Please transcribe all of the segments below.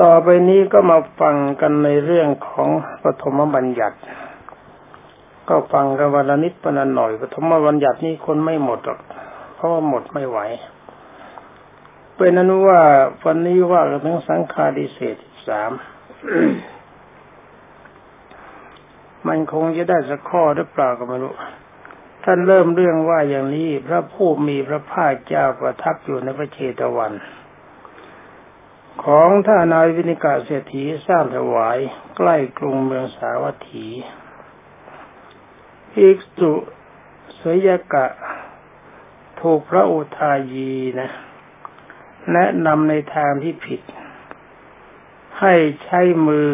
ต่อไปนี้ก็มาฟังกันในเรื่องของปฐมบัญญัติ ก็ฟังกันวันละนิดวันละหน่อยปฐมบัญญัตินี้คนไม่หมดหรอกเพราะว่าหมดไม่ไหวเป็นนั้นว่าวันนี้ว่ากันทั้งสังฆาดิเศษสามมันคงจะได้สักข้อหรือเปล่าก็ไม่รู้ ท่านเริ่มเรื่องว่าอย่างนี้ พระผู้มีพระภาคเจ้าประทับอยู่ในพระเชตวัน ของท่านายวินิกาเศรษฐีสร้างถวายใกล้กรุงเมืองสาวัตถีภิกษุสยกะ ถูกพระอุทายีนะ แนะนำในทางที่ผิด ให้ใช้มือ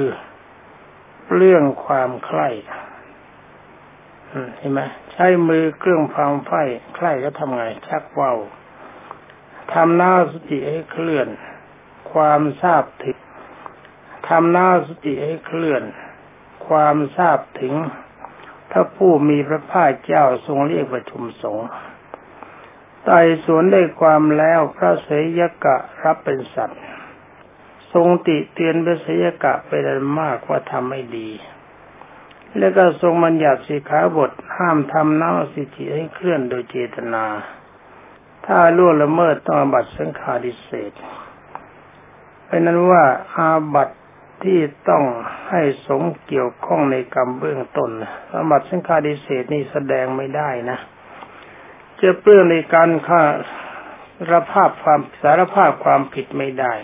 เรื่องความใคร่เห็นไหมใช้มือเครื่องความไฟใคร่ก็ทำไงชักเว้าทำหน้าสติให้เคลื่อน ความทราบถึงทำหน้าสติให้เคลื่อน ความทราบถึงถ้าผู้มีพระภาคเจ้าทรงเรียกประชุมสงฆ์ไต่สวนได้ความแล้วพระเสยกะรับเป็นสัตว์ ทรงติเตียนพระเสยกะไปดันมากว่าทำไม่ดี แล้วก็ทรงบัญญัติสิขาบทห้ามทำน้าสิทธิให้เคลื่อนโดยเจตนา ถ้าล่วงละเมิดต้องบัตสังฆาดิเศษ เป็นนั้นว่าอาบัตที่ต้องให้สงเกี่ยวข้องในกรรมเบื้องต้นอาบัตสังฆาดิเศษนี่แสดงไม่ได้นะ จะเปื้อนในการฆ่าสารภาพความสารภาพความผิดไม่ได้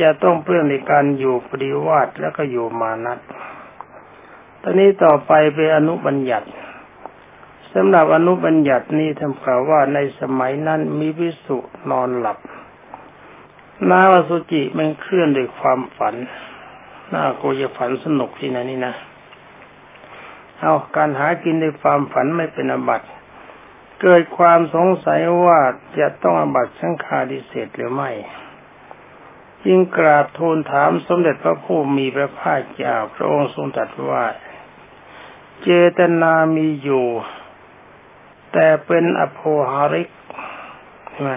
จะต้องเปื้องในการอยู่ปริวาสแล้วก็อยู่มานัตตอนนี้ต่อไปเป็นอนุบัญญัติสำหรับอนุบัญญัตินี้ทำกล่าวว่าในสมัยนั้นมีวิสุนอนหลับ นาวสุจิมันเคลื่อนด้วยความฝันน่าโกจะฝันสนุกที่นั่นนี่นะ เอาการหากินในความฝันไม่เป็นอบัติเกิดความสงสัยว่าจะต้องอบัติสังฆาดิเศษหรือไม่ จึงกราบทูลถามสมเด็จพระผู้มีพระภาคเจ้าพระองค์ทรงตรัสว่า เจตนามีอยู่ แต่เป็นอโภหาริกใช่ไหม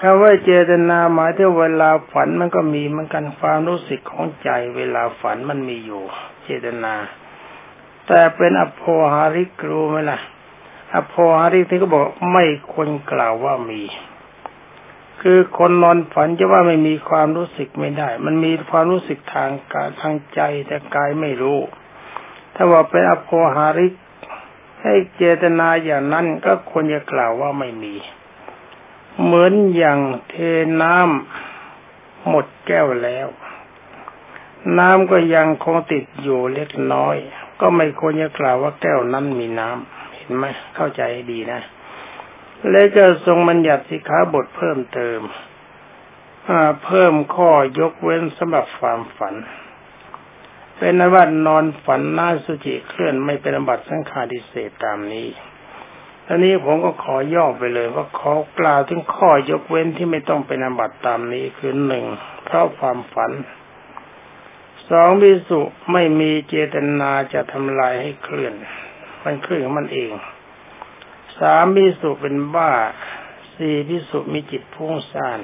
คำว่าเจตนาหมายถึงเวลาฝันมันก็มีเหมือนกันความรู้สึกของใจ เวลาฝันมันมีอยู่ เจตนา แต่เป็นอโภหาริกรู้ไหมล่ะอโภหาริกที่เขาบอกไม่ควรกล่าวว่ามี คือคนนอนฝันจะว่าไม่มีความรู้สึกไม่ได้ มันมีความรู้สึกทางกายทางใจแต่กายไม่รู้ ถ้าว่าเป็นอโภหาริกให้เจตนาอย่างนั้นก็ควรจะกล่าวว่าไม่มี เหมือนอย่างเทน้ำหมดแก้วแล้ว น้ำก็ยังคงติดอยู่เล็กน้อย ก็ไม่ควรจะกล่าวว่าแก้วนั้นมีน้ำเห็นไหมเข้าใจดีนะ และก็ทรงบัญญัติสิขาบทเพิ่มเติมเพิ่มข้อยกเว้นสำหรับความฝัน เป็นนวัตนอนฝันหน้าสุจิเคลื่อนไม่เป็นบัตรสังฆาดิเศษตามนี้ ทีนี้ผมก็ขอย่อไปเลยว่าขอกล่าวถึงข้อยกเว้นที่ไม่ต้องเป็นอบัตตามนี้คือหนึ่งเพราะความฝันสองวิสุไม่มีเจตนาจะทำลายให้เคลื่อน มันเคลื่อนมันเองสามพิสุเป็นบ้าสี่พิสุมีจิตพุ่งซ่าน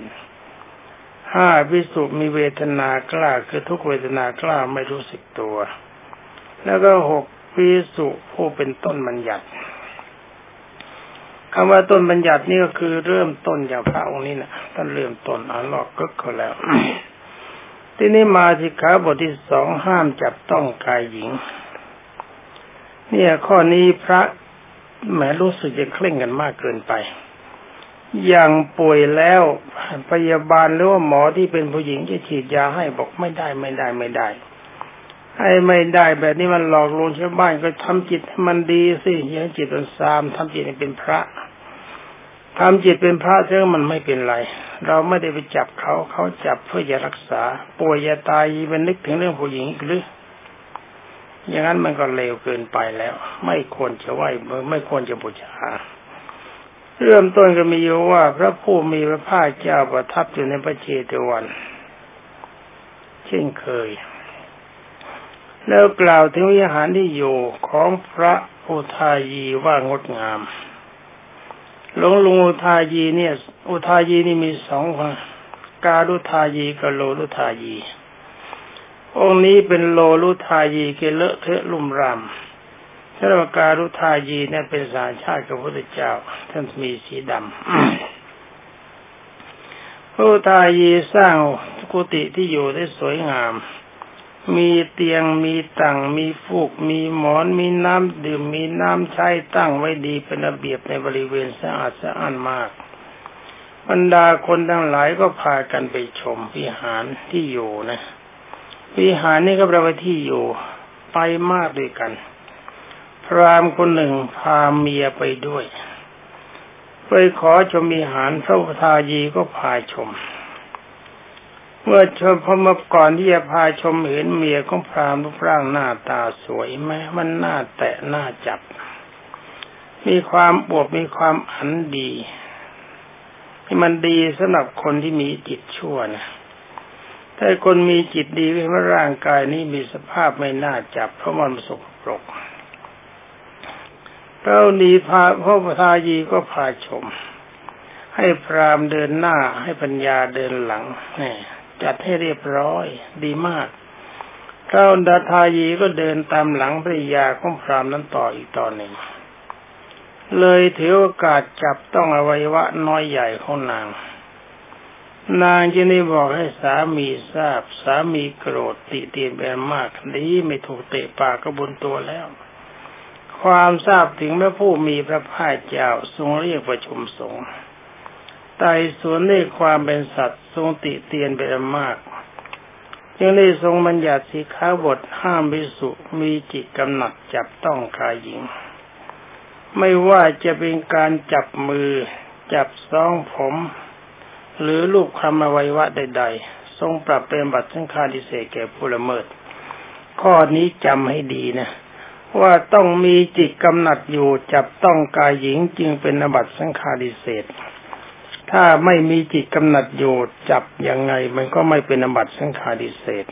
ห้าพิสุมีเวทนากล้าคือทุกเวทนากล้าไม่รู้สึกตัว แล้วก็หกพิสุผู้เป็นต้นบัญญัติ คำว่าต้นบัญญัตินี่ก็คือเริ่มต้นจากพระองค์นี้นะท่านเริ่มต้นอ่านลอกก็เขาแล้ว ที่นี้มาสิขาบทที่สองห้ามจับต้องกายหญิง เนี่ยข้อนี้พระแหมรู้สึกจะเคร่งกันมากเกินไป อย่างป่วยแล้วพยาบาลหรือว่าหมอที่เป็นผู้หญิงจะฉีดยาให้บอกไม่ได้ไม่ได้ไม่ได้ให้ไม่ได้แบบนี้มันหลอกลวงชาวบ้านก็ทำจิตให้มันดีสิอย่างจิตเป็นสามทำจิตให้เป็นพระ ทำจิตเป็นพระเชื่อมันไม่เป็นไร เราไม่ได้ไปจับเขาเขาจับเพื่อจะรักษา ป่วยจะตายเป็นนึกถึงเรื่องผู้หญิงหรือ อย่างนั้นมันก็เลวเกินไปแล้ว ไม่ควรจะไหวไม่ควรจะบูชาเริ่มต้นก็มีอยู่ว่า พระผู้มีพระภาคเจ้าประทับอยู่ในพระเจตวัน เช่นเคย แล้วกล่าวถึงวิหารที่อยู่ของพระอุทายีว่างดงาม หลวงลุงอุทายีเนี่ย อุทายีนี่มีสองคนการุทายีกับโลลุทายี องค์นี้เป็นโลลุทายีเกเลอะเทอะลุ่มรำถ้าเราการุทายีเนี่ยเป็นสารชาติกับพระพุทธเจ้า ท่านมีสีดำพระทายีสร้างกุฏิที่อยู่ได้สวยงาม มีเตียงมีตังมีฟูก มีหมอนมีน้ำดื่มมีน้ำใช้ตั้งไว้ดีเป็นระเบียบในบริเวณสะอาดสะอ้านมาก บรรดาคนทั้งหลายก็พากันไปชมวิหารที่อยู่นะวิหารนี่ก็แปลว่าที่อยู่ไปมากด้วยกัน พรามคนหนึ่งพาเมียไปด้วยไปขอชมมิหารพระทายีก็พาชม เมื่อชมพอมาก่อนที่จะพาชมเห็นเมียของพรามรูปร่างหน้าตาสวยไหมมันหน้าแตะหน้าจับ มีความบวบมีความอันดีที่มันดีสำหรับคนที่มีจิตชั่วนะถ้าคนมีจิตดีเว่าร่างกายนี้มีสภาพไม่น่าจับ เพราะมันสกปรกเรานีพาพระพทายีก็พาชม ให้พรามเดินหน้าให้ปัญญาเดินหลังนี่ จัดให้เรียบร้อย ดีมากพระดาทายีก็เดินตามหลังภริยาของพรามนั้นต่ออีกตอนหนึ่ง เลยถือโอกาสจับต้องอวัยวะน้อยใหญ่ของนาง นางจะนี่บอกให้สามีทราบ สามีโกรธติเตียนแบนมากดีไม่ถูกเตะปากกระบุญตัวแล้ว ความทราบถึงพระผู้มีพระภาคเจ้าทรงเรียกประชุมสงฆ์ ไต่สวนในความเป็นสัตว์ทรงติเตียนไปมากยังได้ทรงบัญญัติสีขาบทห้ามวิสุมีจิตกำหนัดจับต้องกายหญิง ไม่ว่าจะเป็นการจับมือ จับซองผม หรือลูกคำอวัยวะใด ๆ ทรงปรับเป็นบัตรสังฆาดิเศษแก่ผู้ละเมิด ข้อนี้จำให้ดีนะว่าต้องมีจิตกำหนัดอยู่จับต้องกายหญิงจึงเป็นอบัตสังฆาดิเศษ ถ้าไม่มีจิตกำหนัดอยู่จับยังไง มันก็ไม่เป็นอบัตสังฆาดิเศษ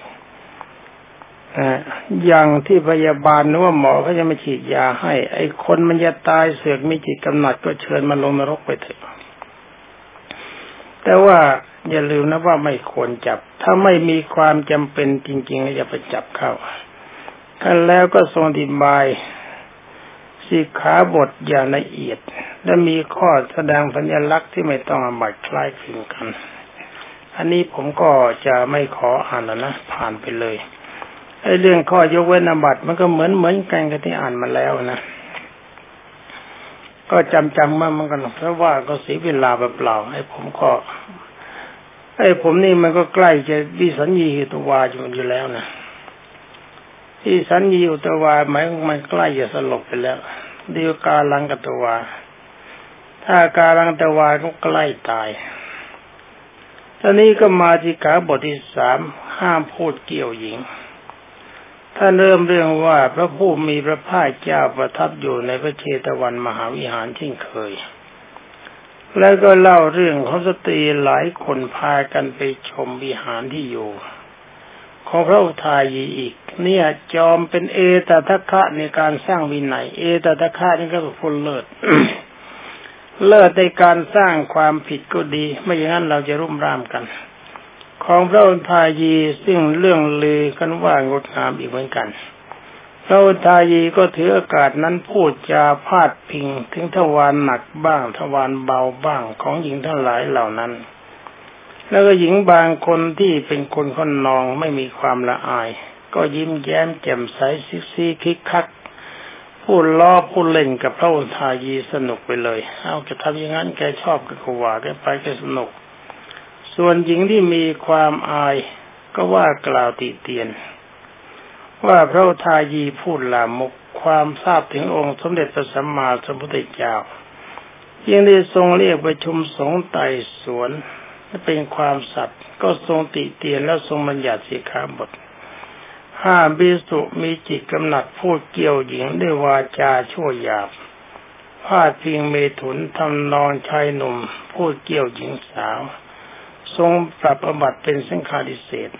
อย่างที่พยาบาลนึกว่าหมอเขาจะมาฉีดยาให้ ไอ้คนมันจะตายเสือกมีจิตกำหนัดก็เชิญมันลงนรกไปเถอะแต่ว่าอย่าลืมนะว่าไม่ควรจับ ถ้าไม่มีความจำเป็นจริงๆอย่าไปจับเข้าท่านแล้วก็ทรงอธิบาย สิกขาบทอย่างละเอียด และมีข้อแสดงสัญลักษณ์ที่ไม่ต้องอบัตคล้ายคลึงกัน อันนี้ผมก็จะไม่ขออ่านแล้วนะผ่านไปเลยไอ้เรื่องข้อยกเว้นอบัตมันก็เหมือนเหมือนกันกับที่อ่านมาแล้วนะก็จำจำมามือนกันเพราะว่าก็เสียเวลาเปล่าไอ้ผมก็ไอ้ผมนี่มันก็ใกล้จะวิสัญญีตัวาอยู่อยู่แล้วนะ ที่สัญญีอุตวาหมายมันใกล้จะสลบไปแล้วดีวกาลังกตวา ถ้าการลังตวาก็ใกล้ตายตอนนี้ก็มาที่ขาบทที่สามห้ามพูดเกี่ยวหญิง ถ้าเริ่มเรื่องว่าพระผู้มีพระภาคเจ้าประทับอยู่ในพระเชตวันมหาวิหารเช่นเคย แล้วก็เล่าเรื่องของสตรีหลายคนพากันไปชมวิหารที่อยู่ ของพระอุทายีอีก เนี่ยจอมเป็นเอตทัคคะในการสร้างวินัย เอตทัคคะนี่ก็เป็นคนเลิศเลิศในการสร้างความผิดก็ดี ไม่อย่างนั้นเราจะรุ่มร่ามกัน ของพระอุทายีซึ่งเรื่องลือกันว่างดงามอีกเหมือนกันพระอุทายีก็ถือโอกาสนั้นพูดจาพาดพิงถึงทวารหนักบ้างทวารเบาบ้างของหญิงทั้งหลายเหล่านั้น แล้วก็หญิงบางคนที่เป็นคนคนนองไม่มีความละอาย ก็ยิ้มแย้มแจ่มใสซิกซี่คิกคักพูดล้อพูดเล่นกับพระอุทายีสนุกไปเลย เอาจะทำอย่างนั้นแกชอบก็กว่าแกไปแกสนุก ส่วนหญิงที่มีความอายก็ว่ากล่าวติเตียน ว่าพระอุทายีพูดลามกความทราบถึงองค์สมเด็จพระสัมมาสัมพุทธเจ้ายังได้ทรงเรียกประชุมสงฆ์ไต่สวน เป็นความสัตย์ก็ทรงติเตียนแล้วทรงบัญญัติสีขาบทห้าบิสุมีจิตกำหนัดพูดเกี่ยวหญิงด้วยวาจาชั่วหยาบพาดพิงเมถุนทำนองชายหนุ่ม พูดเกี่ยวหญิงสาว ทรงปรับอบัติเป็นสังฆาดิเศษ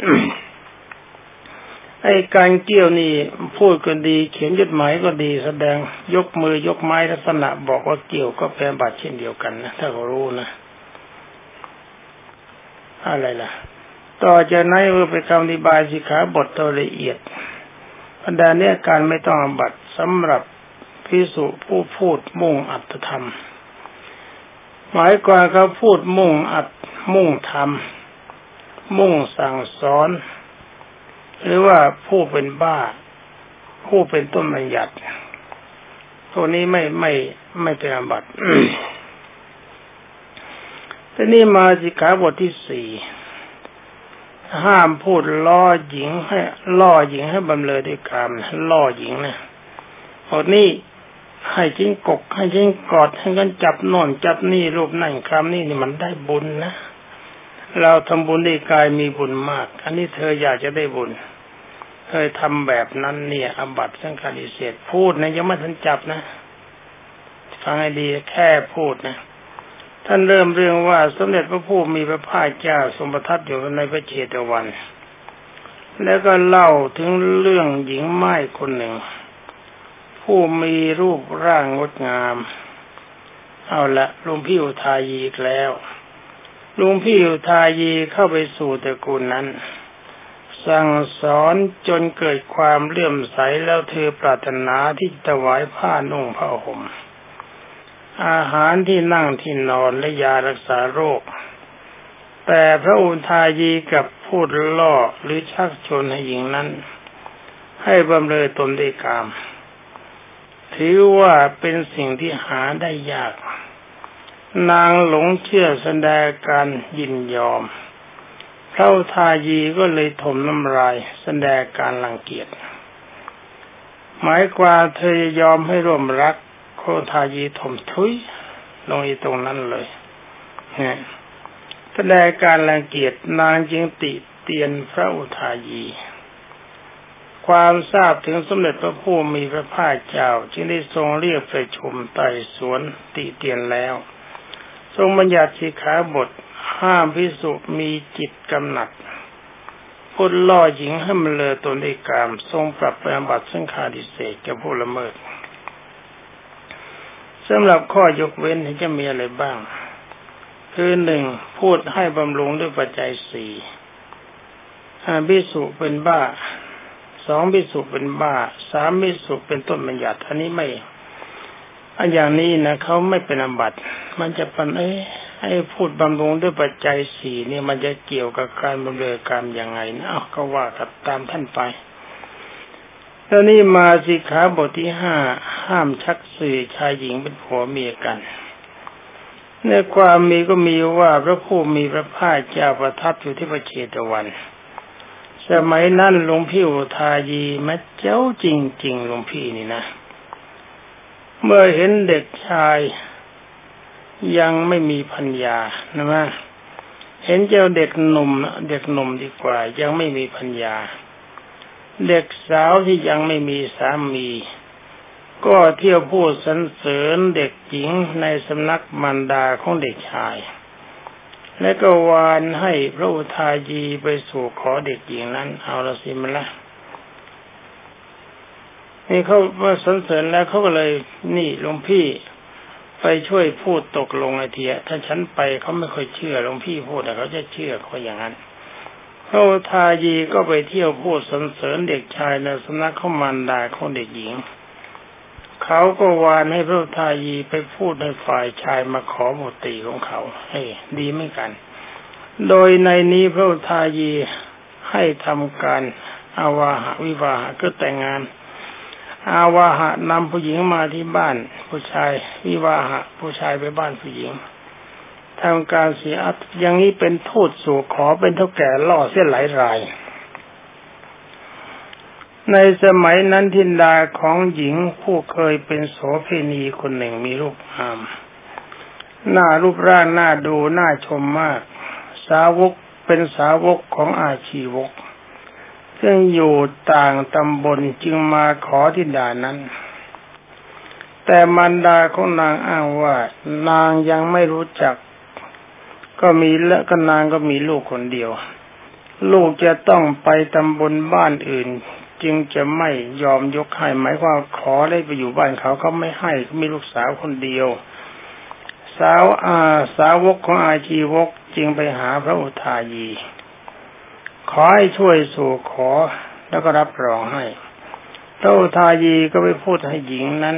ไอ้การเกี่ยวนี่พูดก็ดี เขียนจดหมายก็ดีแสดงยกมือยกไม้ลักษณะบอกว่าเกี่ยวก็แปลบัตรเช่นเดียวกันนะถ้าเขารู้นะ อะไรล่ะ ต่อจากนั้นเมื่อไปคำอธิบายสิขาบทตัวละเอียดบรรดาเนี้ยการไม่ต้องอบัตสำหรับพิสุผู้พูดมุ่งอัตธรรม หมายความเขาพูดมุ่งอัดมุ่งธรรม มุ่งสั่งสอน หรือว่าผู้เป็นบ้า ผู้เป็นต้นบัญญัติตัวนี้ไม่ไม่ไม่เป็นอบัติ ทีนี้มาสิขาบทที่สี่ห้ามพูดล่อหญิงให้ล่อหญิงให้บำเลยด้วยกรรมล่อหญิงนะบทนี้ให้จิ้งกก ให้จิ้งกอดให้กันจับนอนจับนี่รูปนั่งคำนี่นี่มันได้บุญนะเราทำบุญได้กายมีบุญมาก อันนี้เธออยากจะได้บุญเคยทำแบบนั้นเนี่ยอบัตสังฆาริเศษพูดนะยังไม่ทันจับนะ ฟังให้ดีแค่พูดนะ ท่านเริ่มเรื่องว่าสมเด็จพระผู้มีพระภาคเจ้าทรงประทับอยู่ในพระเชตวัน แล้วก็เล่าถึงเรื่องหญิงไม้คนหนึ่ง ผู้มีรูปร่างงดงาม เอาละลุงพี่อุทายีแล้วลุงพี่อุทายีเข้าไปสู่ตระกูลนั้น สั่งสอนจนเกิดความเลื่อมใสแล้วเธอปรารถนาที่จะถวายผ้านุ่งผ้าห่ม อาหารที่นั่งที่นอนและยารักษาโรค แต่พระอุทายีกับพูดล่อหรือชักชวนให้หญิงนั้น ให้บำเรอตนด้วยกาม ถือว่าเป็นสิ่งที่หาได้ยาก นางหลงเชื่อแสดงการยินยอม พระอุทายีก็เลยถมน้ำลายแสดงการรังเกียจหมายความเธอยอมให้ร่วมรัก โคทายีถมทุยลงอีตรงนั้นเลยแสดงการรังเกียจนางจึงติเตียนพระอุทายี ความทราบถึงสมเด็จพระผู้มีพระภาคเจ้า จึงได้ทรงเรียกประชุมไต่สวนติเตียนแล้ว ทรงบัญญัติสิขาบทห้ามพิสุมีจิตกำหนัดพูดล่อหญิงให้มันเลอตนได้กาม ทรงปรับปรบัติสังฆาดิเศษกับผู้ละเมิด สำหรับข้อยกเว้นจะมีอะไรบ้าง คือหนึ่งพูดให้บำรุงด้วยปัจจัยสี่บิสุเป็นบ้าสองบิสุเป็นบ้าสามบิสุเป็นต้นบัญญัติอันนี้ไม่อันอย่างนี้นะเขาไม่เป็นอบัตมันจะปันเอ้ให้พูดบำรุงด้วยปัจจัยสี่เนี่ยมันจะเกี่ยวกับการบำเรอกรรมยังไงนะเอาก็ว่ากับตามท่านไป แล้วนี่มาสิขาบทที่ห้าห้ามชักสื่อชายหญิงเป็นผัวเมียกัน ในความมีก็มีว่าพระผู้มีพระภาคเจ้าประทับอยู่ที่พระเชตวัน สมัยนั้นหลวงพี่อุทายีมาเจ้าจริงๆหลวงพี่นี่นะ เมื่อเห็นเด็กชายยังไม่มีพัญญานะว่าเห็นเจ้าเด็กหนุ่มเด็กหนุ่มดีกว่า ยังไม่มีพัญญา เด็กสาวที่ยังไม่มีสามี ก็เที่ยวพูดสรรเสริญเด็กหญิงในสำนักมันดาของเด็กชาย และก็วานให้พระอุทายีไปสู่ขอเด็กหญิงนั้น เอาละสิมันละนี่เขาเมื่อสรรเสริญแล้วเขาก็เลยนี่หลวงพี่ไปช่วยพูดตกลงไอเทียถ้าฉันไปเขาไม่ค่อยเชื่อหลวงพี่พูดแต่เขาจะเชื่อเขาอย่างนั้น พระทายีก็ไปเที่ยวพูดสรรเสริญเด็กชายในสำนักข้ามันดาของเด็กหญิง เขาก็วานให้พระทายีไปพูดให้ฝ่ายชายมาขอหมดตีของเขาให้ดีไม่กัน โดยในนี้พระทายีให้ทำการอาวาหะวิวาหะก็แต่งงาน อาวาหะนำผู้หญิงมาที่บ้าน ผู้ชายวิวาหะ ผู้ชายไปบ้านผู้หญิง ทำการเสียอัตอย่างนี้เป็นโทษสู่ขอเป็นเท่าแก่ล่อเส้นหลายราย ในสมัยนั้นทินดาของหญิงผู้เคยเป็นโสเพณีคนหนึ่งมีรูปงาม หน้ารูปร่างหน้าดูหน้าชมมาก สาวกเป็นสาวกของอาชีวก ซึ่งอยู่ต่างตำบลจึงมาขอทินดานั้นแต่มันดาของนางอ้างว่านางยังไม่รู้จัก ก็มีและก็นางก็มีลูกคนเดียว ลูกจะต้องไปตำบลบ้านอื่น จึงจะไม่ยอมยกให้หมายความขอได้ไปอยู่บ้านเขาเขาไม่ให้เขามีลูกสาวคนเดียวสสาวอาสาวกของอาชีวกจึงไปหาพระอุทายี ขอให้ช่วยสู่ขอแล้วก็รับรองให้พระอุทายีก็ไปพูดให้หญิงนั้น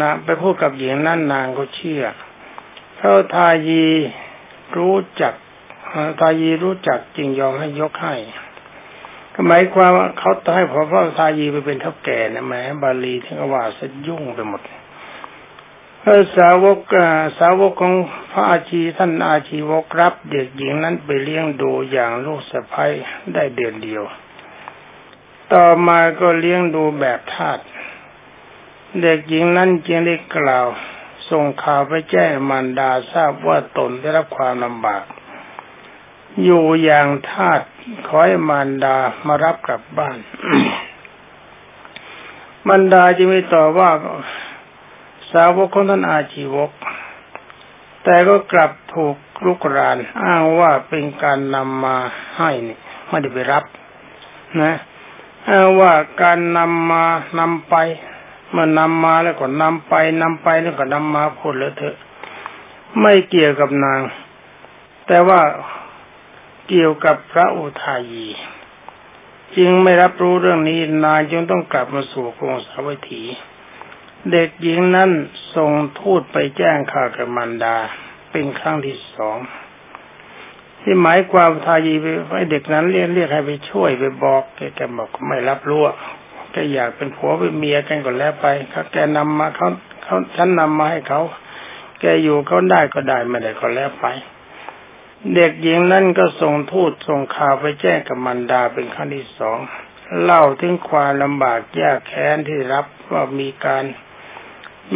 นะไปพูดกับหญิงนั้นนางก็เชื่อ พระทายีรู้จักทายีรู้จักจึงยอมให้ยกให้ก็หมายความว่าเขาต้องให้พระพระทายีไปเป็นท่าแก่นะแม้บาลีทั้งว่าสยุ่งไปหมดพระสาวกสาวกของพระอาชีท่านอาชีวกรับเด็กหญิงนั้นไปเลี้ยงดูอย่างลูกสะใภ้ได้เดือนเดียว ต่อมาก็เลี้ยงดูแบบทาสเด็กหญิงนั้นจึงได้กล่าว ส่งข่าวไปแจ้งมารดาทราบว่าตนได้รับความลำบาก อยู่อย่างทาสขอให้มารดามารับกลับบ้านมารดาจึงไม่ตอบว่าสาวกของท่านอาชีวก แต่ก็กลับถูกลุกราน อ้างว่าเป็นการนำมาให้นี่ไม่ได้ไปรับ นะอ้างว่าการนำมานำไป มันนำมาแล้วก็นำไปนำไปแล้วก็นำมาพูดแล้วเถอะ ไม่เกี่ยวกับนาง แต่ว่าเกี่ยวกับพระอุทายี จึงไม่รับรู้เรื่องนี้นางจึงต้องกลับมาสู่กรุงสาวัตถี เด็กหญิงนั้นส่งทูตไปแจ้งข่าวกับมันดา เป็นครั้งที่สองที่หมายความทายีไปให้เด็กนั้นเรียกเรียกให้ไปช่วยไปบอกแกแกบอกไม่รับรู้ แกอยากเป็นผัวเป็นเมียกันก่อนแล้วไปเขาแกนำมาเขาเขาฉันนำมาให้เขา แกอยู่เขาได้ก็ได้ไม่ได้ก็แล้วไป เด็กหญิงนั้นก็ส่งทูตส่งข่าวไปแจ้งกับมันดาเป็นครั้งที่สองเล่าถึงความลำบากยากแค้นที่รับว่ามีการ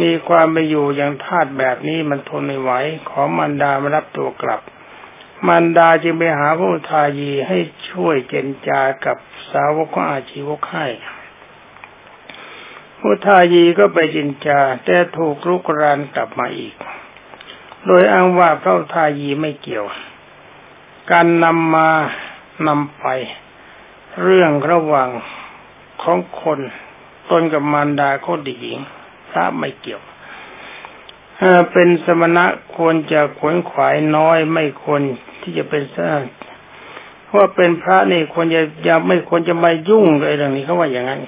มีความไปอยู่อย่างทาตแบบนี้มันทนไม่ไหว ขอมันดามารับตัวกลับ มันดาจึงไปหาพระอุทายีให้ช่วยเจนจากับสาวกของอาชีวกให้ พุทายีก็ไปจินจา แต่ถูกลุกรานกลับมาอีก โดยอ้างว่าพระทายีไม่เกี่ยว การนำมานำไป เรื่องระหว่างของคนตนกับมารดาโคดีหญิง พระไม่เกี่ยวเป็นสมณะควรจะขวนขวายน้อยไม่ควรที่จะเป็นเพราะเป็นพระนี่ควรจะอย่าไม่ควรจะมายุ่งเลยเรื่องนี้เขาว่าอย่างนั้น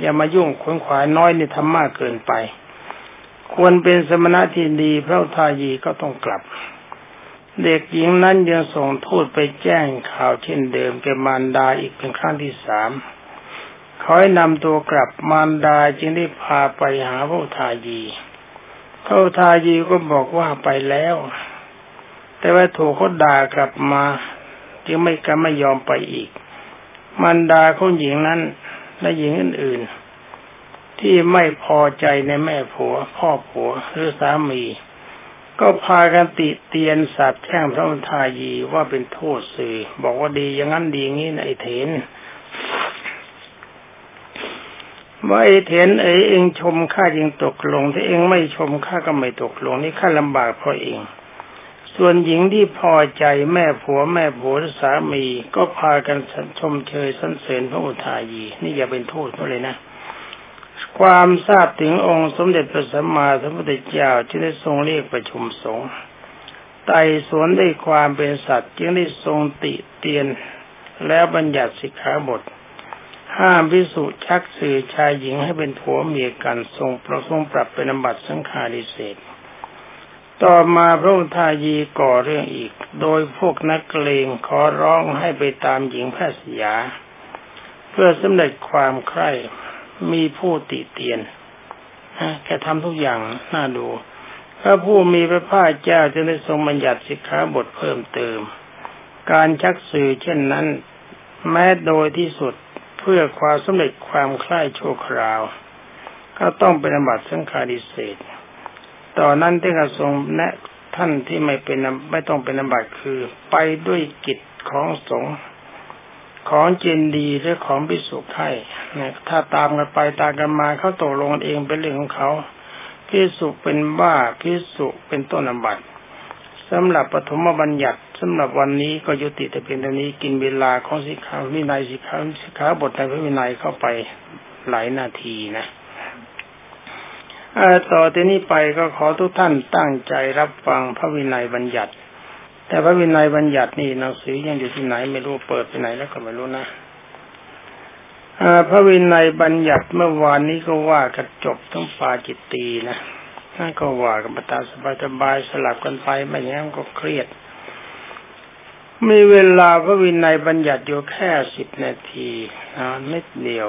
อย่ามายุ่งขวนขวายน้อยนี่ทำมากเกินไป ควรเป็นสมณะที่ดีพระทายีก็ต้องกลับ เด็กหญิงนั้นยังส่งทูตไปแจ้งข่าวเช่นเดิมแกมารดาอีกเป็นครั้งที่สามขอให้นำตัวกลับมารดาจึงได้พาไปหาพระทายีพระทายีก็บอกว่าไปแล้ว แต่ว่าถูกเขาด่ากลับมา จึงไม่กันไม่ยอมไปอีกมารดาคนหญิงนั้น และหญิงอื่นๆ ที่ไม่พอใจในแม่ผัว พ่อผัวหรือสามี ก็พากันติเตียนสัตว์แช่งพระมทายีว่าเป็นโทษสื่อ บอกว่าดีอย่างนั้นดีงี้นไอเถนว่าไอ้เถนเอ้เองชมข้าจึงตกลงถ้าเองไม่ชมข้าก็ไม่ตกลงนี่ข้าลำบากเพราะเอง ส่วนหญิงที่พอใจแม่ผัวแม่ผัวสามีก็พากันชมเชยสันเสริญพระอุทายี นี่อย่าเป็นโทษเขาเลยนะ ความทราบถึงองค์สมเด็จพระสัมมาสัมพุทธเจ้าที่ได้ทรงเรียกประชุมสงฆ์ไต่สวนได้ความเป็นสัตว์จึงได้ทรงติเตียนแล้วบัญญัติสิกขาบท ห้ามพิสุชักสื่อชายหญิงให้เป็นผัวเมียกันทรงประทรงปรับเป็นอบัตสังฆาริเศษ ต่อมาพระอุทายีก่อเรื่องอีก โดยพวกนักเลงขอร้องให้ไปตามหญิงแพทย์สยา เพื่อสำเร็จความใคร่มีผู้ติเตียนแค่ทำทุกอย่างน่าดูพระผู้มีพระภาคเจ้าจะได้ทรงบัญญัติสิกขาบทเพิ่มเติม การชักสื่อเช่นนั้น แม้โดยที่สุดเพื่อความสำเร็จความใคล้ายชั่วคราว ก็ต้องเป็นบัตสังฆาริเศษ ต่อนนั้นที่กระทรงแนะท่านที่ไม่เป็นไม่ต้องเป็นอบัติคือ ไปด้วยกิจของสงฆ์ของเจนดีหรือของพิสุไข่นะถ้าตามกันไปตามกันมาเขาตกลงเองเป็นเรื่องของเขาพิสุเป็นบ้าพิสุเป็นต้นอบัติสำหรับปฐมบัญญัติสำหรับวันนี้ก็ยุติแต่เพียงเท่านี้กินเวลาของสิกขาวินัยสิกขาสิกขาบทในพระวินัยเข้าไปหลายนาทีนะ ต่อที่นี้ไปก็ขอทุกท่านตั้งใจรับฟังพระวินัยบัญญัติ แต่พระวินัยบัญญัตินี่หนังสือยังอยู่ที่ไหนไม่รู้เปิดไปไหนแล้วก็ไม่รู้นะพระวินัยบัญญัติเมื่อวานนี้ก็ว่ากันจบทั้งปาจิตตีนะนั่นก็ว่ากันตาสบายสบายสลับกันไปไม่อย่างนั้นก็เครียด มีเวลาพระวินัยบัญญัติอยู่แค่สิบนาทีนะนิดเดียว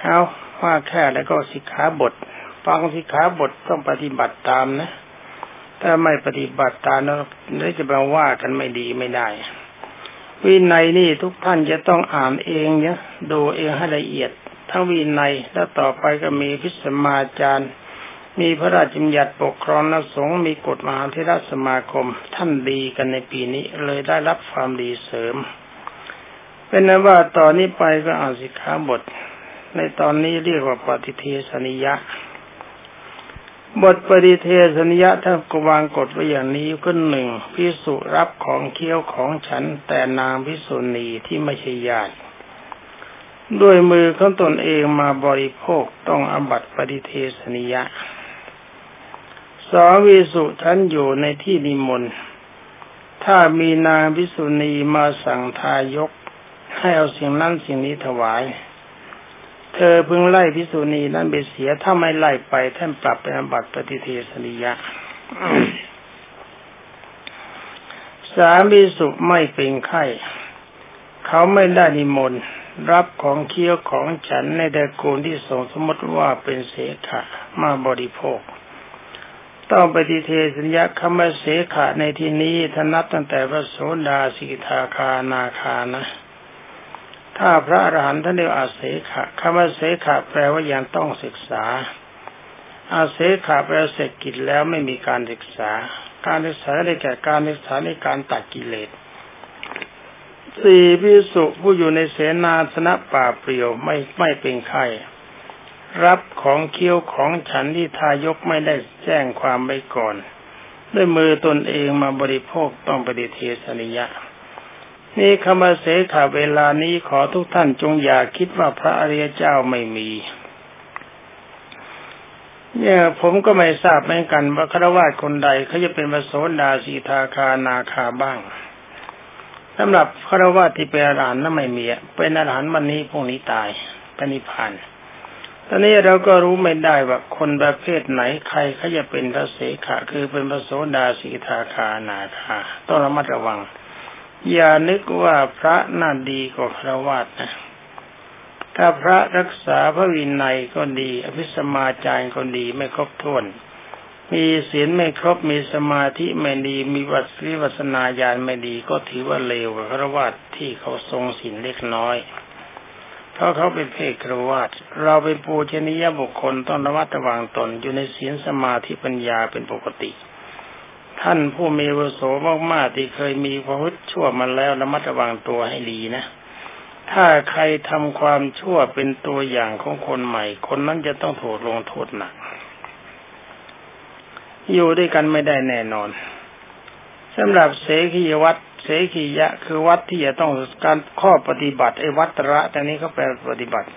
เอาว่าแค่แล้วก็สิกขาบท ฟังสิกขาบทต้องปฏิบัติตามนะ ถ้าไม่ปฏิบัติตามแล้วจะมาว่ากันไม่ดีไม่ได้ วินัยนี่ทุกท่านจะต้องอ่านเองเนี่ยดูเองให้ละเอียด ทั้งวินัยแล้วต่อไปก็มีพิสมาจารย์ มีพระราชบัญญัติปกครองนสงฆ์มีกฎมหาเทรสมาคม ท่านดีกันในปีนี้เลยได้รับความดีเสริม เป็นนั้นว่าตอนนี้ไปก็อ่านสิกขาบท ในตอนนี้เรียกว่าปฏิเทสนิยะ บทปฏิเทศนิยะท่านกวางกฎไว้อย่างนี้ก็หนึ่งพิสุรับของเคี้ยวของฉันแต่นางพิสุณีที่ไม่ใช่ญาติ ด้วยมือของตนเองมาบริโภคต้องอบัตปฏิเทศนิยะสองวิสุท่านอยู่ในที่นิมนต์ถ้ามีนางพิสุณีมาสั่งทายก ให้เอาสิ่งนั้นสิ่งนี้ถวาย เธอพึงไล่พิสุนีนั้นไปเสียถ้าไม่ไล่ไปท่านปรับเป็นบัตรปฏิเทสนิยะสามีสุไม่เป็นไข้เขาไม่ได้นิมนต์รับของเคี้ยวของฉันในตระกูลที่ส่งสมมติว่าเป็นเสขะมาบริโภค ต้องปฏิเทสัญญาคำว่าเสขะในที่นี้ทนับตั้งแต่พระโสดาสิกาคานาคานะ ถ้าพระอรหันต์ท่านเรียกอาเสขะคำว่าเสขะแปลว่ายังต้องศึกษา อาเสขะแปลเสร็จกิจแล้วไม่มีการศึกษา การศึกษาได้แก่การศึกษาในการตัดกิเลสสี่พิสุผู้อยู่ในเสนาสนะป่าเปลี่ยวไม่ไม่เป็นไข้รับของเคี้ยวของฉันที่ทายกไม่ได้แจ้งความไว้ก่อน ด้วยมือตนเองมาบริโภคต้องปฏิเทศนิยะ นี่คำว่าเสขาเวลานี้ขอทุกท่านจงอย่าคิดว่าพระอริยเจ้าไม่มีเนี่ยผมก็ไม่ทราบเหมือนกันว่าคราวาสคนใดเขาจะเป็นพระโสดาสีทาคานาคาบ้างสำหรับคราวาสที่เป็นอรหันต์นั้นไม่มีเป็นอรหันต์วันนี้พรุ่งนี้ตายปณิพานตอนนี้เราก็รู้ไม่ได้ว่าคนประเภทไหนใครเขาจะเป็นพระเสขะคือเป็นพระโสดาสีทาคานาคาต้องระมัดระวัง อย่านึกว่าพระน่าดีกว่าครวาสนะ ถ้าพระรักษาพระวินัยก็ดี อภิสมาจารย์ก็ดีไม่ครบถ้วน มีศีลไม่ครบมีสมาธิไม่ดีมีวัตริวัสนาญาณไม่ดีก็ถือว่าเลวกว่าครวาสที่เขาทรงศีลเล็กน้อย เพราะเขาเป็นเพศครวาสเราเป็นปูชนียบุคคลต้องระมัดระวังตนอยู่ในศีลสมาธิปัญญาเป็นปกติ ท่านผู้มีวุโสมากๆที่เคยมีพระพุทธชั่วมาแล้วระมัดระวังตัวให้ดีนะ ถ้าใครทำความชั่วเป็นตัวอย่างของคนใหม่ คนนั้นจะต้องถูกลงโทษหนัก อยู่ด้วยกันไม่ได้แน่นอนสำหรับเสขียวัดเสขียะ คือวัดที่จะต้องการข้อปฏิบัติไอ้วัตระแต่นี้เขาแปลปฏิบัติ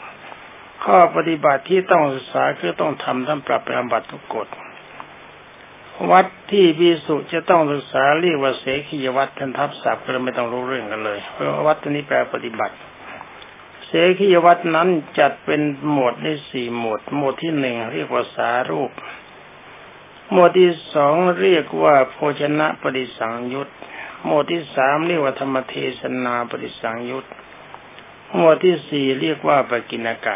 ข้อปฏิบัติที่ต้องศึกษาคือต้องทำต้งปรับปฏิบัติทุกกฎ วัดที่พิสุจะต้องศึกษาเรียกว่าเสขียวัดท่านทับศัพท์ก็ไม่ต้องรู้เรื่องกันเลย เพราะวัดนี้แปลปฏิบัติ เสขียวัดนั้นจัดเป็นหมวดได้สี่หมวด หมวดที่หนึ่งเรียกว่าสารูป หมวดที่สองเรียกว่าโภชนะปฏิสังยุตหมวดที่สามเรียกว่าธรรมเทศนาปฏิสังยุตหมวดที่สี่เรียกว่าปกินกะ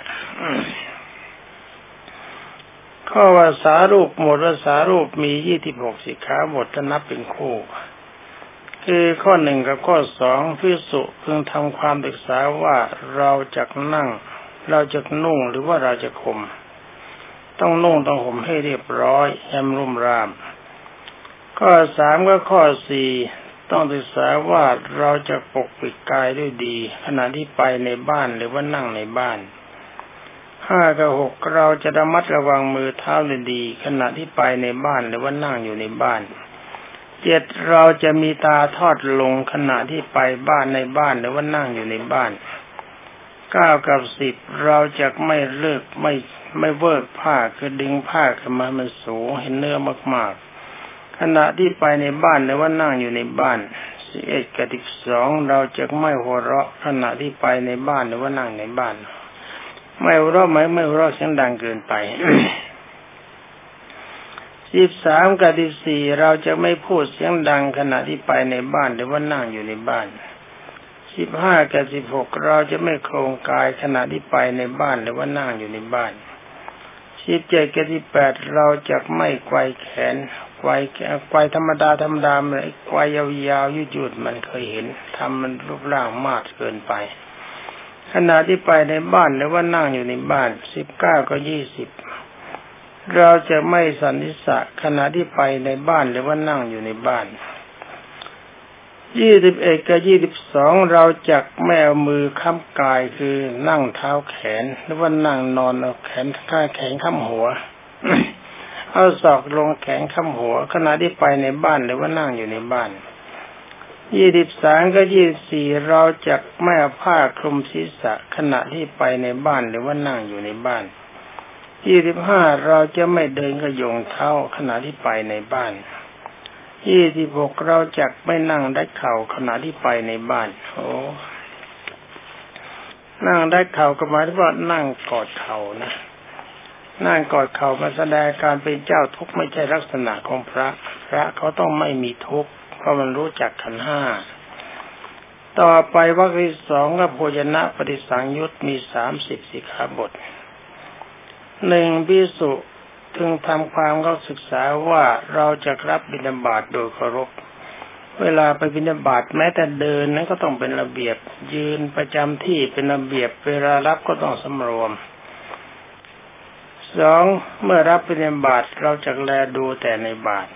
ข้อวาสารูปหมดวาสารูปมียี่สิบหกสิกขาบทนับเป็นคู่ คือข้อหนึ่งกับข้อสองพิสุเพิ่งทำความศึกษาว่าเราจะนั่ง เราจะนุ่งหรือว่าเราจะข่มต้องนุ่งต้องห่มให้เรียบร้อยแอมรุ่มราม ข้อสามก็ข้อสี่ต้องศึกษาว่าเราจะปกปิดกายด้วยดี ขณะที่ไปในบ้านหรือว่านั่งในบ้าน ห้ากับหกเราจะระมัดระวังมือเท้าดีขณะที่ไปในบ้านหรือว่านั่งอยู่ในบ้านเจ็ดเราจะมีตาทอดลงขณะที่ไปบ้านในบ้านหรือว่านั่งอยู่ในบ้านเก้ากับสิบเราจะไม่เลิกไม่ไม่เวิร์กผ้าคือดึงผ้าขึ้นมามันสูงเห็นเนื้อมากๆ ขณะที่ไปในบ้านหรือว่านั่งอยู่ในบ้านสิบเอ็ดกับสิบสองเราจะไม่หัวเราะขณะที่ไปในบ้านหรือว่านั่งในบ้าน ไม่ราะไหมไม่ราะเสียงดังเกินไปสิบสามกับสิบสี่เราจะไม่พูดเสียงดังขณะที่ไปในบ้านหรือว่านั่งอยู่ในบ้านสิบห้ากับสิบหกเราจะไม่โครงกายขณะที่ไปในบ้านหรือว่านั่งอยู่ในบ้านสิบเจ็ดกับสิบแปดเราจะไม่ไกวแขนไกวไกวธรรมดาธรรมดาเลยไกวยาวๆยืดๆมันเคยเห็นทำมันรูปร่างมากเกินไป ขณะที่ไปในบ้านหรือว่านั่งอยู่ในบ้านสิบเก้าก็ยี่สิบเราจะไม่สันนิษะขณะที่ไปในบ้านหรือว่านั่งอยู่ในบ้านยี่สิบเอ็ดกับยี่สิบสองเราจะไม่เอามือค้ำกายคือนั่งเท้าแขน หรือว่านั่งนอนเอาแขนข้าแขนค้ำหัว เอาศอกลงแขนค้ำหัว ขณะที่ไปในบ้านหรือว่านั่งอยู่ในบ้าน ยี่สิบสามก็ยี่สี่เราจะไม่เอาผ้าคลุมศีรษะขณะที่ไปในบ้านหรือว่านั่งอยู่ในบ้านยี่สิบห้าเราจะไม่เดินกระยงเท้าขณะที่ไปในบ้านยี่สิบหกเราจะไม่นั่งได้เข่าขณะที่ไปในบ้าน โอ้นั่งได้เข่าก็หมายถึงว่านั่งกอดเข่านะนั่งกอดเข่ามาแสดงการเป็นเจ้าทุกข์ไม่ใช่ลักษณะของพระ พระเขาต้องไม่มีทุกข์ เพรามันรู้จักขันห้า ต่อไปวรรคที่สองกับโภชนะปฏิสังยุตมีสามสิบสิกขาบทหนึ่งพิสุจึงทำความเขาศึกษาว่าเราจะรับบิณฑบาตโดยเคารพ เวลาไปบิณฑบาตแม้แต่เดินนั้นก็ต้องเป็นระเบียบ ยืนประจำที่เป็นระเบียบ เวลารับก็ต้องสำรวมสองเมื่อรับบิณฑบาตเราจะแลดูแต่ในบาต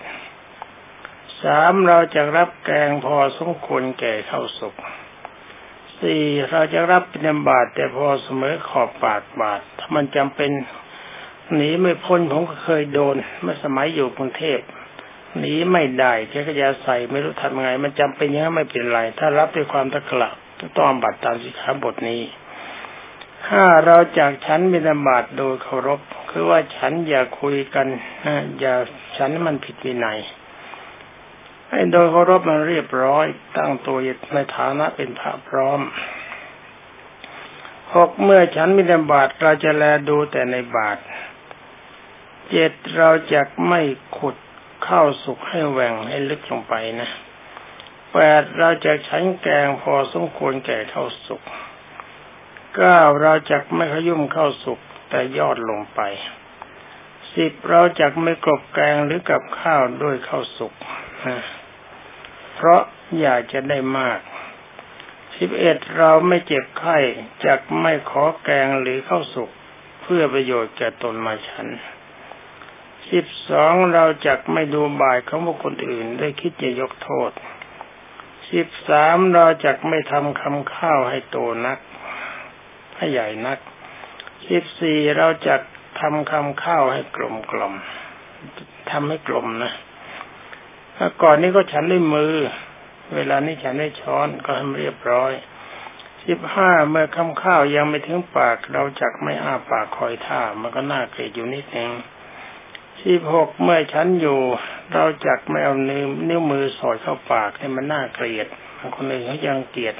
สามเราจะรับแกงพอสมควรแก่ข้าวสุกสี่เราจะรับบิณฑบาตแต่พอเสมอขอบปากบาตถ้ามันจำเป็นหนีไม่พ้นผมก็เคยโดน เมื่อสมัยอยู่กรุงเทพหนีไม่ได้แกก็จะใส่ไม่รู้ทำไง มันจำเป็นยังไม่เป็นไร ถ้ารับด้วยความตะกละต้องบัตรตามสิขาบทนี้ถ้าเราจากฉันมินาบาตโดยเคารพ คือว่าฉันอย่าคุยกันนะอย่าฉันมันผิดวินัย ให้โดยเคารพมันเรียบร้อย ตั้งตัวในฐานะเป็นพระพร้อมหกเมื่อฉันมินบาตเราจะแลดูแต่ในบาทเจ็ดเราจะไม่ขุดข้าวสุกให้แหว่งให้ลึกลงไปนะแปดเราจะใช้แกงพอสมควรแก่ข้าวสุกเก้าเราจะไม่ขยุ่มข้าวสุกแต่ยอดลงไปสิบเราจะไม่กรบแกงหรือกับข้าวด้วยข้าวสุกนะ เพราะอยากจะได้มากสิบเอ็ดเราไม่เจ็บไข้จะไม่ขอแกงหรือข้าวสุกเพื่อประโยชน์แก่ตนมาฉันสิบสองเราจักไม่ดูบ่ายของบุคคลอื่นได้คิดจะยกโทษสิบสามเราจักไม่ทำคำข้าวให้โตนัก ให้ใหญ่นักสิบสี่เราจักทำคำข้าวให้กลมกลมทำให้กลมนะ ก่อนนี้ก็ฉันด้วยมือ เวลานี้ฉันได้ช้อนก็ให้เรียบร้อยสิบห้าเมื่อคำข้าวยังไม่ถึงปาก เราจักไม่อ้าปากคอยท่า มันก็น่าเกลียดอยู่นิดนึงสิบหกเมื่อฉันอยู่ เราจักไม่เอานิ้วนิ้วมือสอดเข้าปากให้มันน่าเกลียดคนอื่นเขายังเกลียด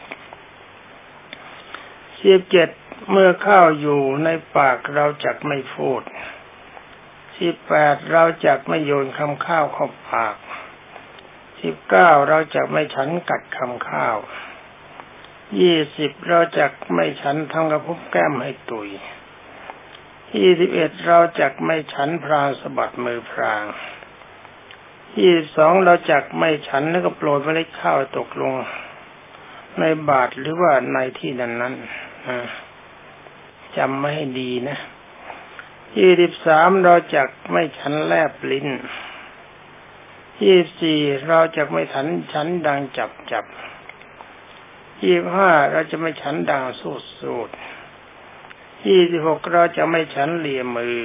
สิบเจ็ดเมื่อข้าวอยู่ในปากเราจักไม่พูดสิบแปดเราจักไม่โยนคำข้าวเข้าปาก สิบเก้าเราจะไม่ฉันกัดคำข้าว ยี่สิบเราจะไม่ฉันทำกระพุ้แก้มให้ตุย ยี่สิบเอ็ดเราจักไม่ฉันพรางสะบัดมือพรางยี่สองเราจักไม่ฉันแล้วก็โปรยเมล็ดข้าวตกลง ในบาทหรือว่าในที่นั้นนั้นจำไม่ให้ดีนะยี่สิบสามเราจักไม่ฉันแลบลิ้น ยี่สี่เราจะไม่ฉันฉันดังจับจับยี่ห้าเราจะไม่ฉันดังสูดสูดยี่สิบหกเราจะไม่ฉันเหลี่ยมือ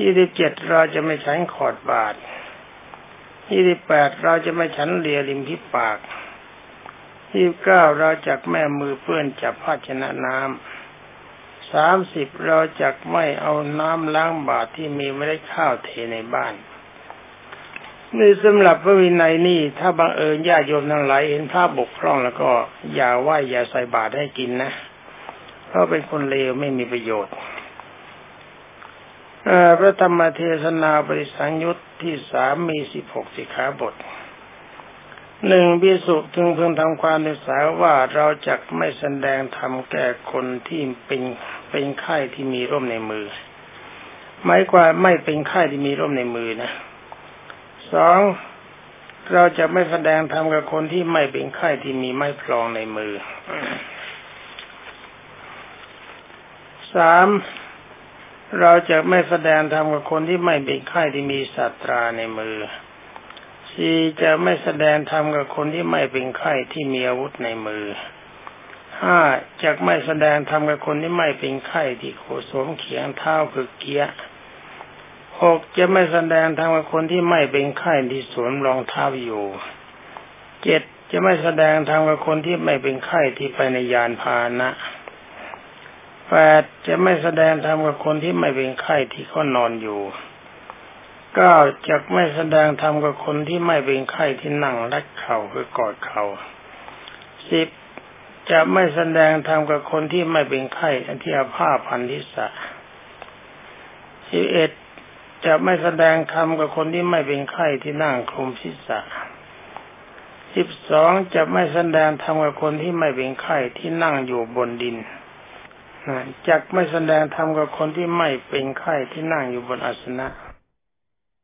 ยี่สิบเจ็ดเราจะไม่ฉันขอดบาทยี่สิบแปดเราจะไม่ฉันเลียริมพิปากยี่สิบเก้าเราจักแม่มือเปื้อนจับภาชนะน้ำสามสิบเราจักไม่เอาน้ำล้างบาตรที่มีไม่ได้ข้าวเทในบ้าน นี่สำหรับพระวินัยนี่ถ้าบังเอิญญาโยมทั้งหลายเห็นพระบกพร่องแล้วก็อย่าไหวอย่าใส่บาตรให้กินนะ เพราะเป็นคนเลวไม่มีประโยชน์พระธรรมเทศนาบริสังยุตที่สามมีสิบหกสิขาบทหนึ่งพิสุจึงเพิ่งทำความศึกษาว่าเราจะไม่แสดงธรรมแก่คนที่เป็นเป็นไข้ที่มีร่มในมือหมายความไม่เป็นไข้ที่มีร่มในมือนะ สองเราจะไม่แสดงธรรมกับคนที่ไม่เป็นไข้ที่มีไม้พลองในมือสามเราจะไม่แสดงธรรมกับคนที่ไม่เป็นไข้ที่มีสัตราในมือสี่จะไม่แสดงธรรมกับคนที่ไม่เป็นไข้ที่มีอาวุธในมือห้าจะไม่แสดงธรรมกับคนที่ไม่เป็นไข้ที่โขสมเขียงเท้าคือเกีย หกจะไม่แสดงธรรมกับคนที่ไม่เป็นไข้ที่สวมรองเท้าอยู่เจ็ดจะไม่แสดงธรรมกับคนที่ไม่เป็นไข้ที่ไปในยานพาหนะแปดจะไม่แสดงธรรมกับคนที่ไม่เป็นไข้ที่เขานอนอยู่เก้าจะไม่แสดงธรรมกับคนที่ไม่เป็นไข้ที่นั่งรัดเข่าคือกอดเข่าสิบจะไม่แสดงธรรมกับคนที่ไม่เป็นไข้ที่อาภาพันธิสะสิบเอ็ด จะไม่แสดงธรรมกับคนที่ไม่เป็นไข้ที่นั่งคลุมศีรษะสิบสองจะไม่แสดงธรรมกับคนที่ไม่เป็นไข้ที่นั่งอยู่บนดินจักไม่แสดงธรรมกับคนที่ไม่เป็นไข้ที่นั่งอยู่บนอาสนะ